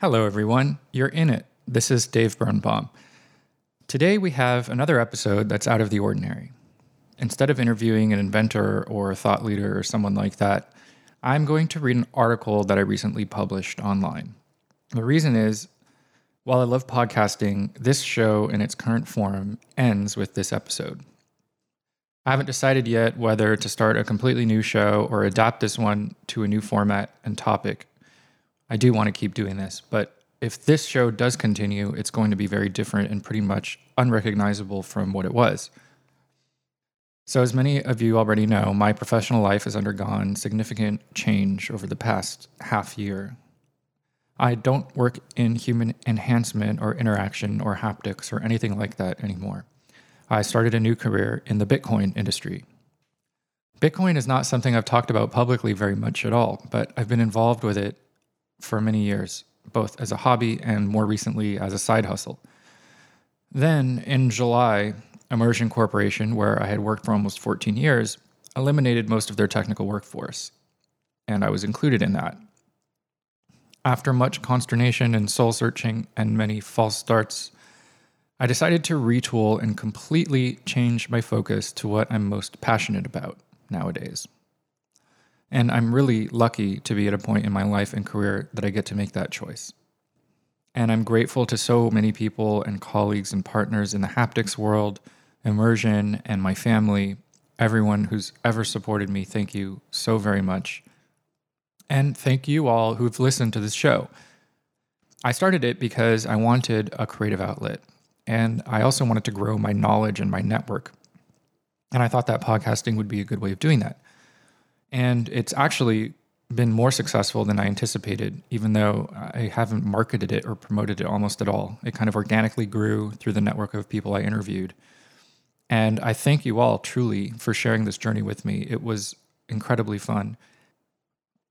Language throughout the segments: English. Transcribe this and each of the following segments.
Hello, everyone. You're in it. This is Dave Birnbaum. Today, we have another episode that's out of the ordinary. Instead of interviewing an inventor or a thought leader or someone like that, I'm going to read an article that I recently published online. The reason is, while I love podcasting, this show in its current form ends with this episode. I haven't decided yet whether to start a completely new show or adapt this one to a new format and topic I do want to keep doing this, but if this show does continue, it's going to be very different and pretty much unrecognizable from what it was. So, as many of you already know, my professional life has undergone significant change over the past half year. I don't work in human enhancement or interaction or haptics or anything like that anymore. I started a new career in the Bitcoin industry. Bitcoin is not something I've talked about publicly very much at all, but I've been involved with it for many years, both as a hobby and more recently as a side hustle. Then in July, Immersion Corporation, where I had worked for almost 14 years, eliminated most of their technical workforce, and I was included in that. After much consternation and soul searching and many false starts, I decided to retool and completely change my focus to what I'm most passionate about nowadays. And I'm really lucky to be at a point in my life and career that I get to make that choice. And I'm grateful to so many people and colleagues and partners in the haptics world, immersion, and my family, everyone who's ever supported me. Thank you so very much. And thank you all who've listened to this show. I started it because I wanted a creative outlet, and I also wanted to grow my knowledge and my network. And I thought that podcasting would be a good way of doing that. And it's actually been more successful than I anticipated, even though I haven't marketed it or promoted it almost at all. It kind of organically grew through the network of people I interviewed. And I thank you all truly for sharing this journey with me. It was incredibly fun.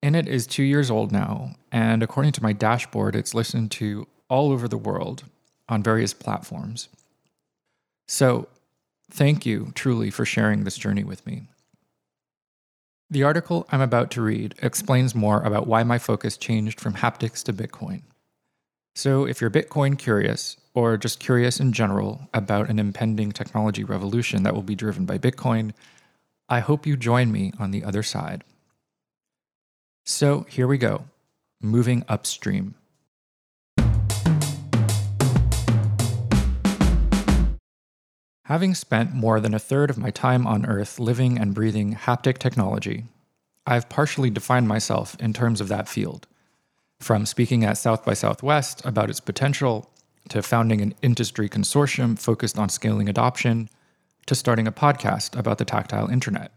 And it is two years old now. And according to my dashboard, it's listened to all over the world on various platforms. So thank you truly for sharing this journey with me. The article I'm about to read explains more about why my focus changed from haptics to Bitcoin. So, if you're Bitcoin curious, or just curious in general about an impending technology revolution that will be driven by Bitcoin, I hope you join me on the other side. So, here we go, moving upstream. Having spent more than a third of my time on Earth living and breathing haptic technology, I've partially defined myself in terms of that field. From speaking at South by Southwest about its potential, to founding an industry consortium focused on scaling adoption, to starting a podcast about the tactile internet.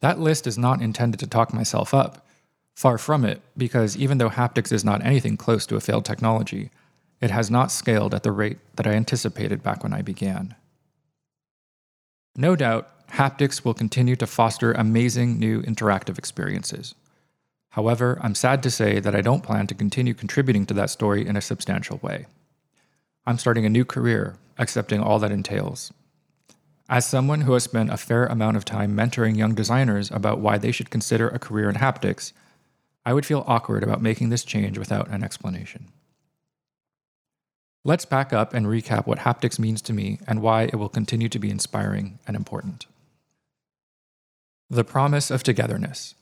That list is not intended to talk myself up. Far from it, because even though haptics is not anything close to a failed technology, it has not scaled at the rate that I anticipated back when I began. No doubt, haptics will continue to foster amazing new interactive experiences. However, I'm sad to say that I don't plan to continue contributing to that story in a substantial way. I'm starting a new career, accepting all that entails. As someone who has spent a fair amount of time mentoring young designers about why they should consider a career in haptics, I would feel awkward about making this change without an explanation. Let's back up and recap what haptics means to me and why it will continue to be inspiring and important. The promise of togetherness.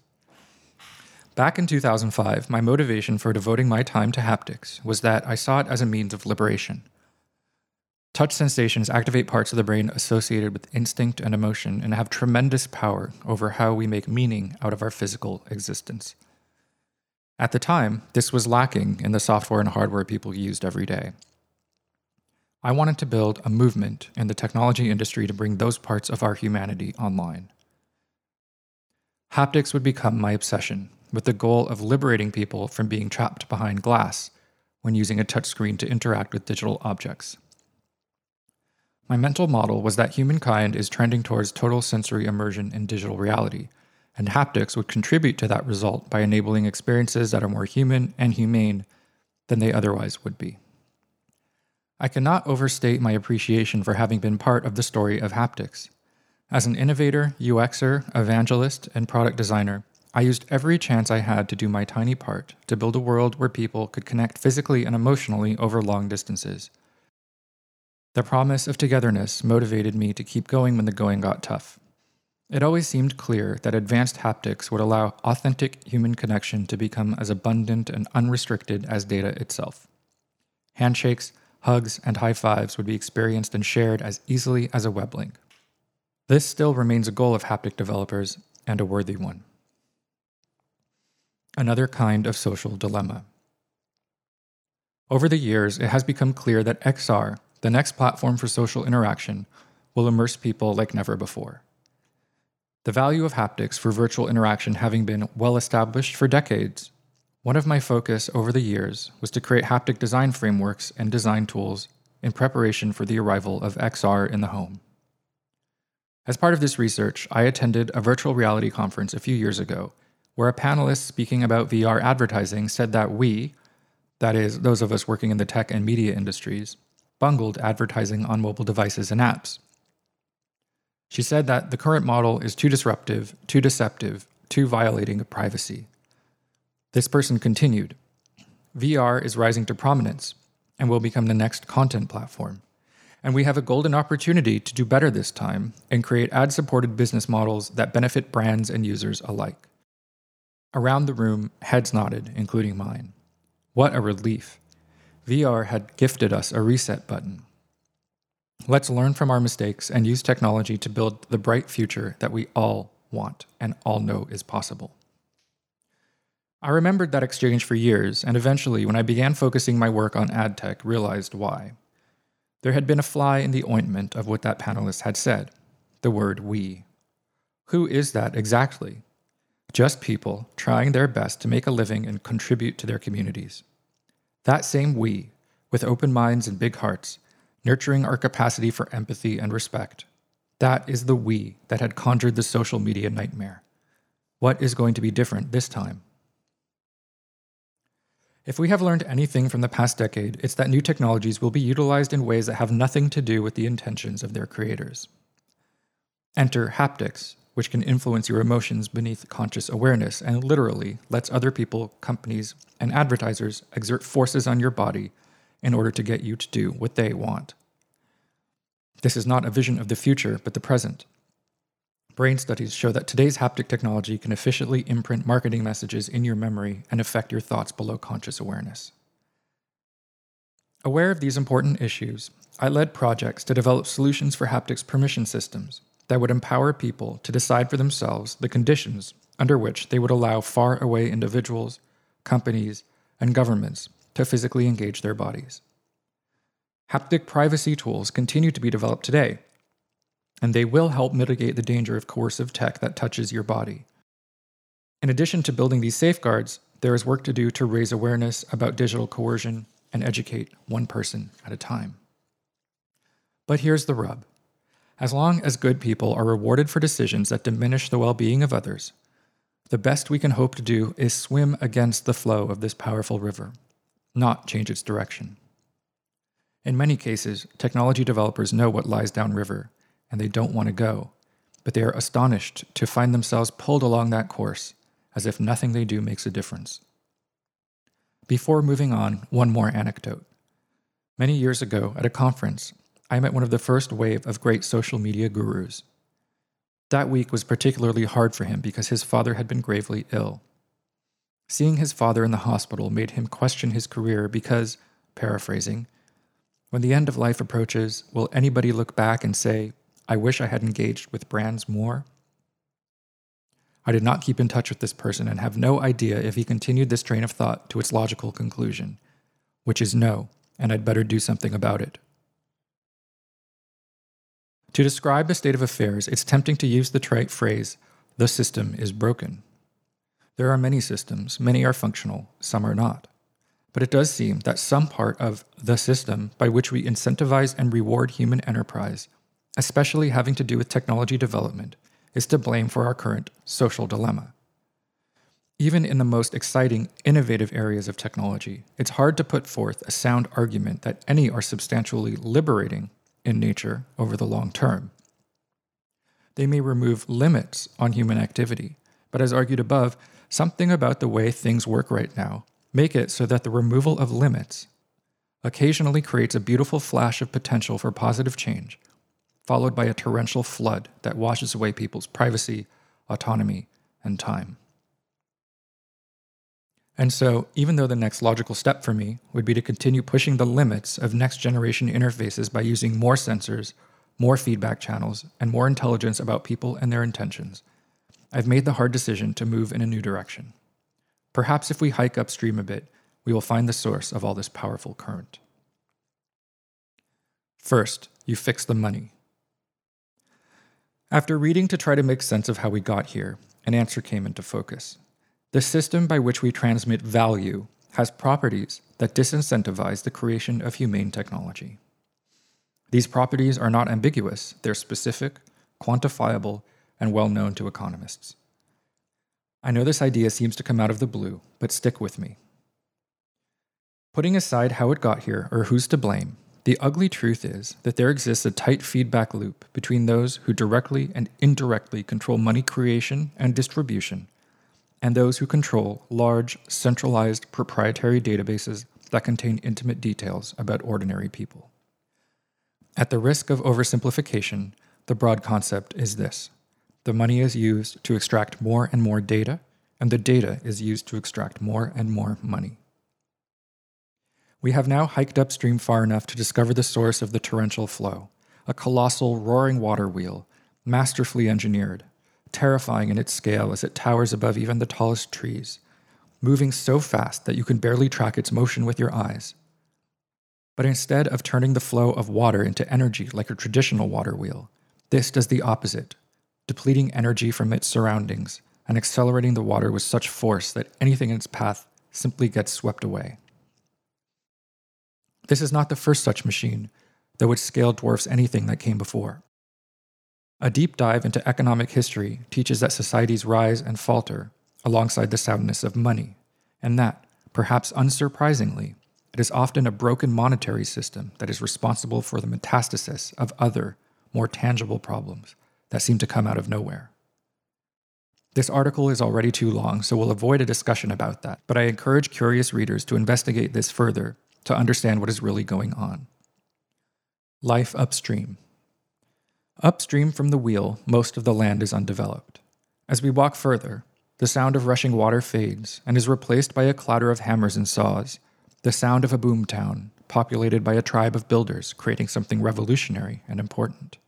Back in 2005, my motivation for devoting my time to haptics was that I saw it as a means of liberation. Touch sensations activate parts of the brain associated with instinct and emotion and have tremendous power over how we make meaning out of our physical existence. At the time, this was lacking in the software and hardware people used every day. I wanted to build a movement in the technology industry to bring those parts of our humanity online. Haptics would become my obsession, with the goal of liberating people from being trapped behind glass when using a touchscreen to interact with digital objects. My mental model was that humankind is trending towards total sensory immersion in digital reality, and haptics would contribute to that result by enabling experiences that are more human and humane than they otherwise would be. I cannot overstate my appreciation for having been part of the story of haptics. As an innovator, UXer, evangelist, and product designer, I used every chance I had to do my tiny part to build a world where people could connect physically and emotionally over long distances. The promise of togetherness motivated me to keep going when the going got tough. It always seemed clear that advanced haptics would allow authentic human connection to become as abundant and unrestricted as data itself. Handshakes, hugs, and high fives would be experienced and shared as easily as a web link. This still remains a goal of haptic developers and a worthy one. Another kind of social dilemma. Over the years, it has become clear that XR the next platform for social interaction will immerse people like never before. The value of haptics for virtual interaction having been well established for decades, one of my focus over the years was to create haptic design frameworks and design tools in preparation for the arrival of XR in the home. As part of this research, I attended a virtual reality conference a few years ago where a panelist speaking about VR advertising said that we, that is, those of us working in the tech and media industries, bungled advertising on mobile devices and apps. She said that the current model is too disruptive, too deceptive, too violating of privacy. This person continued VR is rising to prominence and will become the next content platform. And we have a golden opportunity to do better this time and create ad supported business models that benefit brands and users alike. Around the room, heads nodded, including mine. What a relief. VR had gifted us a reset button. Let's learn from our mistakes and use technology to build the bright future that we all want and all know is possible. I remembered that exchange for years, and eventually, when I began focusing my work on ad tech, realized why. There had been a fly in the ointment of what that panelist had said the word we. Who is that exactly? Just people trying their best to make a living and contribute to their communities. That same we, with open minds and big hearts, nurturing our capacity for empathy and respect. That is the we that had conjured the social media nightmare. What is going to be different this time? If we have learned anything from the past decade, it's that new technologies will be utilized in ways that have nothing to do with the intentions of their creators. Enter haptics, which can influence your emotions beneath conscious awareness and literally lets other people, companies, and advertisers exert forces on your body in order to get you to do what they want. This is not a vision of the future, but the present. Brain studies show that today's haptic technology can efficiently imprint marketing messages in your memory and affect your thoughts below conscious awareness. Aware of these important issues, I led projects to develop solutions for haptics permission systems that would empower people to decide for themselves the conditions under which they would allow far away individuals, companies, and governments to physically engage their bodies. Haptic privacy tools continue to be developed today, and they will help mitigate the danger of coercive tech that touches your body. In addition to building these safeguards, there is work to do to raise awareness about digital coercion and educate one person at a time. But here's the rub as long as good people are rewarded for decisions that diminish the well being of others, the best we can hope to do is swim against the flow of this powerful river, not change its direction. In many cases, technology developers know what lies downriver, and they don't want to go, but they are astonished to find themselves pulled along that course, as if nothing they do makes a difference. Before moving on, one more anecdote. Many years ago, at a conference, I met one of the first wave of great social media gurus. That week was particularly hard for him because his father had been gravely ill. Seeing his father in the hospital made him question his career because, paraphrasing, when the end of life approaches, will anybody look back and say, I wish I had engaged with brands more? I did not keep in touch with this person and have no idea if he continued this train of thought to its logical conclusion, which is no, and I'd better do something about it. To describe the state of affairs, it's tempting to use the trite phrase, the system is broken. There are many systems, many are functional, some are not. But it does seem that some part of the system by which we incentivize and reward human enterprise, especially having to do with technology development, is to blame for our current social dilemma. Even in the most exciting, innovative areas of technology, it's hard to put forth a sound argument that any are substantially liberating in nature over the long term. They may remove limits on human activity, but as argued above, something about the way things work right now make it so that the removal of limits occasionally creates a beautiful flash of potential for positive change, followed by a torrential flood that washes away people's privacy, autonomy, and time. And so, even though the next logical step for me would be to continue pushing the limits of next generation interfaces by using more sensors, more feedback channels, and more intelligence about people and their intentions, I've made the hard decision to move in a new direction. Perhaps if we hike upstream a bit, we will find the source of all this powerful current. First, you fix the money. After reading to try to make sense of how we got here, an answer came into focus. The system by which we transmit value has properties that disincentivize the creation of humane technology. These properties are not ambiguous, they're specific, quantifiable, and well known to economists. I know this idea seems to come out of the blue, but stick with me. Putting aside how it got here or who's to blame, the ugly truth is that there exists a tight feedback loop between those who directly and indirectly control money creation and distribution and those who control large, centralized proprietary databases that contain intimate details about ordinary people. At the risk of oversimplification, the broad concept is this the money is used to extract more and more data, and the data is used to extract more and more money. We have now hiked upstream far enough to discover the source of the torrential flow, a colossal roaring water wheel, masterfully engineered, terrifying in its scale as it towers above even the tallest trees, moving so fast that you can barely track its motion with your eyes. But instead of turning the flow of water into energy like a traditional water wheel, this does the opposite, depleting energy from its surroundings and accelerating the water with such force that anything in its path simply gets swept away. This is not the first such machine, though its scale dwarfs anything that came before. A deep dive into economic history teaches that societies rise and falter alongside the soundness of money, and that, perhaps unsurprisingly, it is often a broken monetary system that is responsible for the metastasis of other, more tangible problems that seem to come out of nowhere. This article is already too long, so we'll avoid a discussion about that, but I encourage curious readers to investigate this further to understand what is really going on. Life upstream. Upstream from the wheel, most of the land is undeveloped. As we walk further, the sound of rushing water fades and is replaced by a clatter of hammers and saws, the sound of a boom town, populated by a tribe of builders creating something revolutionary and important.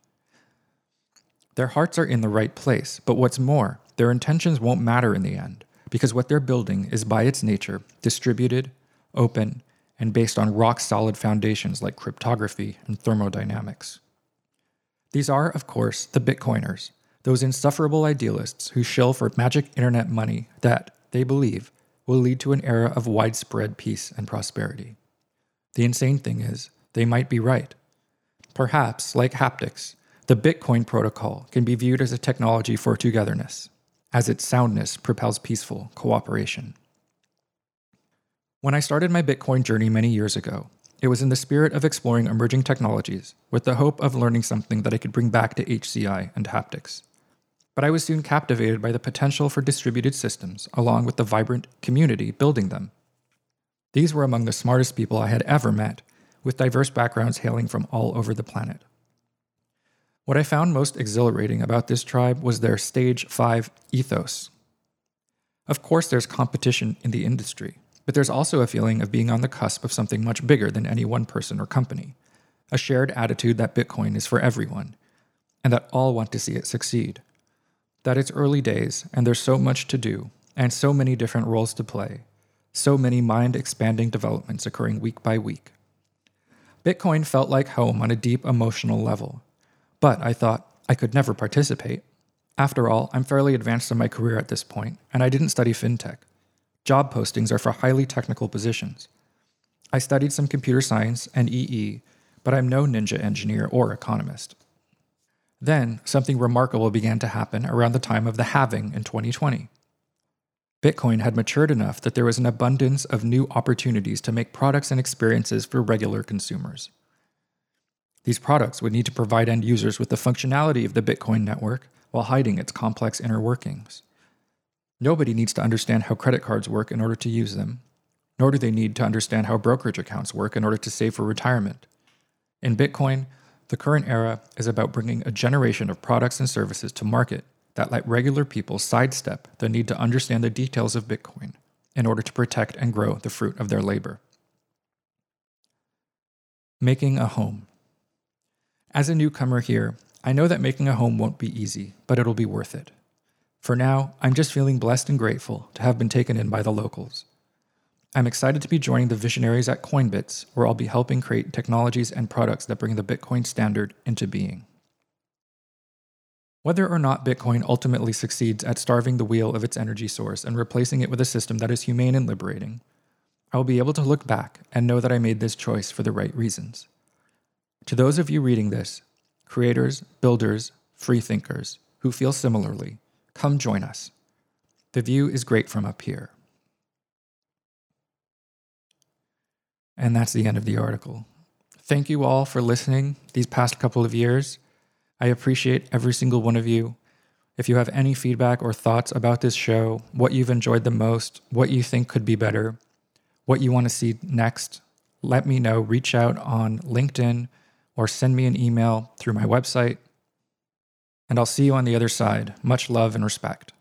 Their hearts are in the right place, but what's more, their intentions won't matter in the end, because what they're building is by its nature distributed, open, and based on rock solid foundations like cryptography and thermodynamics. These are, of course, the Bitcoiners, those insufferable idealists who shill for magic internet money that, they believe, will lead to an era of widespread peace and prosperity. The insane thing is, they might be right. Perhaps, like haptics, the Bitcoin protocol can be viewed as a technology for togetherness, as its soundness propels peaceful cooperation. When I started my Bitcoin journey many years ago, it was in the spirit of exploring emerging technologies, with the hope of learning something that I could bring back to HCI and haptics. But I was soon captivated by the potential for distributed systems, along with the vibrant community building them. These were among the smartest people I had ever met, with diverse backgrounds hailing from all over the planet. What I found most exhilarating about this tribe was their Stage 5 ethos. Of course, there's competition in the industry, but there's also a feeling of being on the cusp of something much bigger than any one person or company. A shared attitude that Bitcoin is for everyone, and that all want to see it succeed. That it's early days, and there's so much to do, and so many different roles to play, so many mind expanding developments occurring week by week. Bitcoin felt like home on a deep emotional level, but I thought I could never participate. After all, I'm fairly advanced in my career at this point, and I didn't study fintech. Job postings are for highly technical positions. I studied some computer science and EE, but I'm no ninja engineer or economist. Then, something remarkable began to happen around the time of the halving in 2020. Bitcoin had matured enough that there was an abundance of new opportunities to make products and experiences for regular consumers. These products would need to provide end users with the functionality of the Bitcoin network while hiding its complex inner workings. Nobody needs to understand how credit cards work in order to use them, nor do they need to understand how brokerage accounts work in order to save for retirement. In Bitcoin, the current era is about bringing a generation of products and services to market that let regular people sidestep the need to understand the details of Bitcoin in order to protect and grow the fruit of their labor. Making a home. As a newcomer here, I know that making a home won't be easy, but it'll be worth it. For now, I'm just feeling blessed and grateful to have been taken in by the locals. I'm excited to be joining the visionaries at Coinbits, where I'll be helping create technologies and products that bring the Bitcoin standard into being. Whether or not Bitcoin ultimately succeeds at starving the wheel of its energy source and replacing it with a system that is humane and liberating, I will be able to look back and know that I made this choice for the right reasons. To those of you reading this, creators, builders, freethinkers who feel similarly, come join us. The view is great from up here. And that's the end of the article. Thank you all for listening these past couple of years. I appreciate every single one of you. If you have any feedback or thoughts about this show, what you've enjoyed the most, what you think could be better, what you want to see next, let me know. Reach out on LinkedIn or send me an email through my website. And I'll see you on the other side. Much love and respect.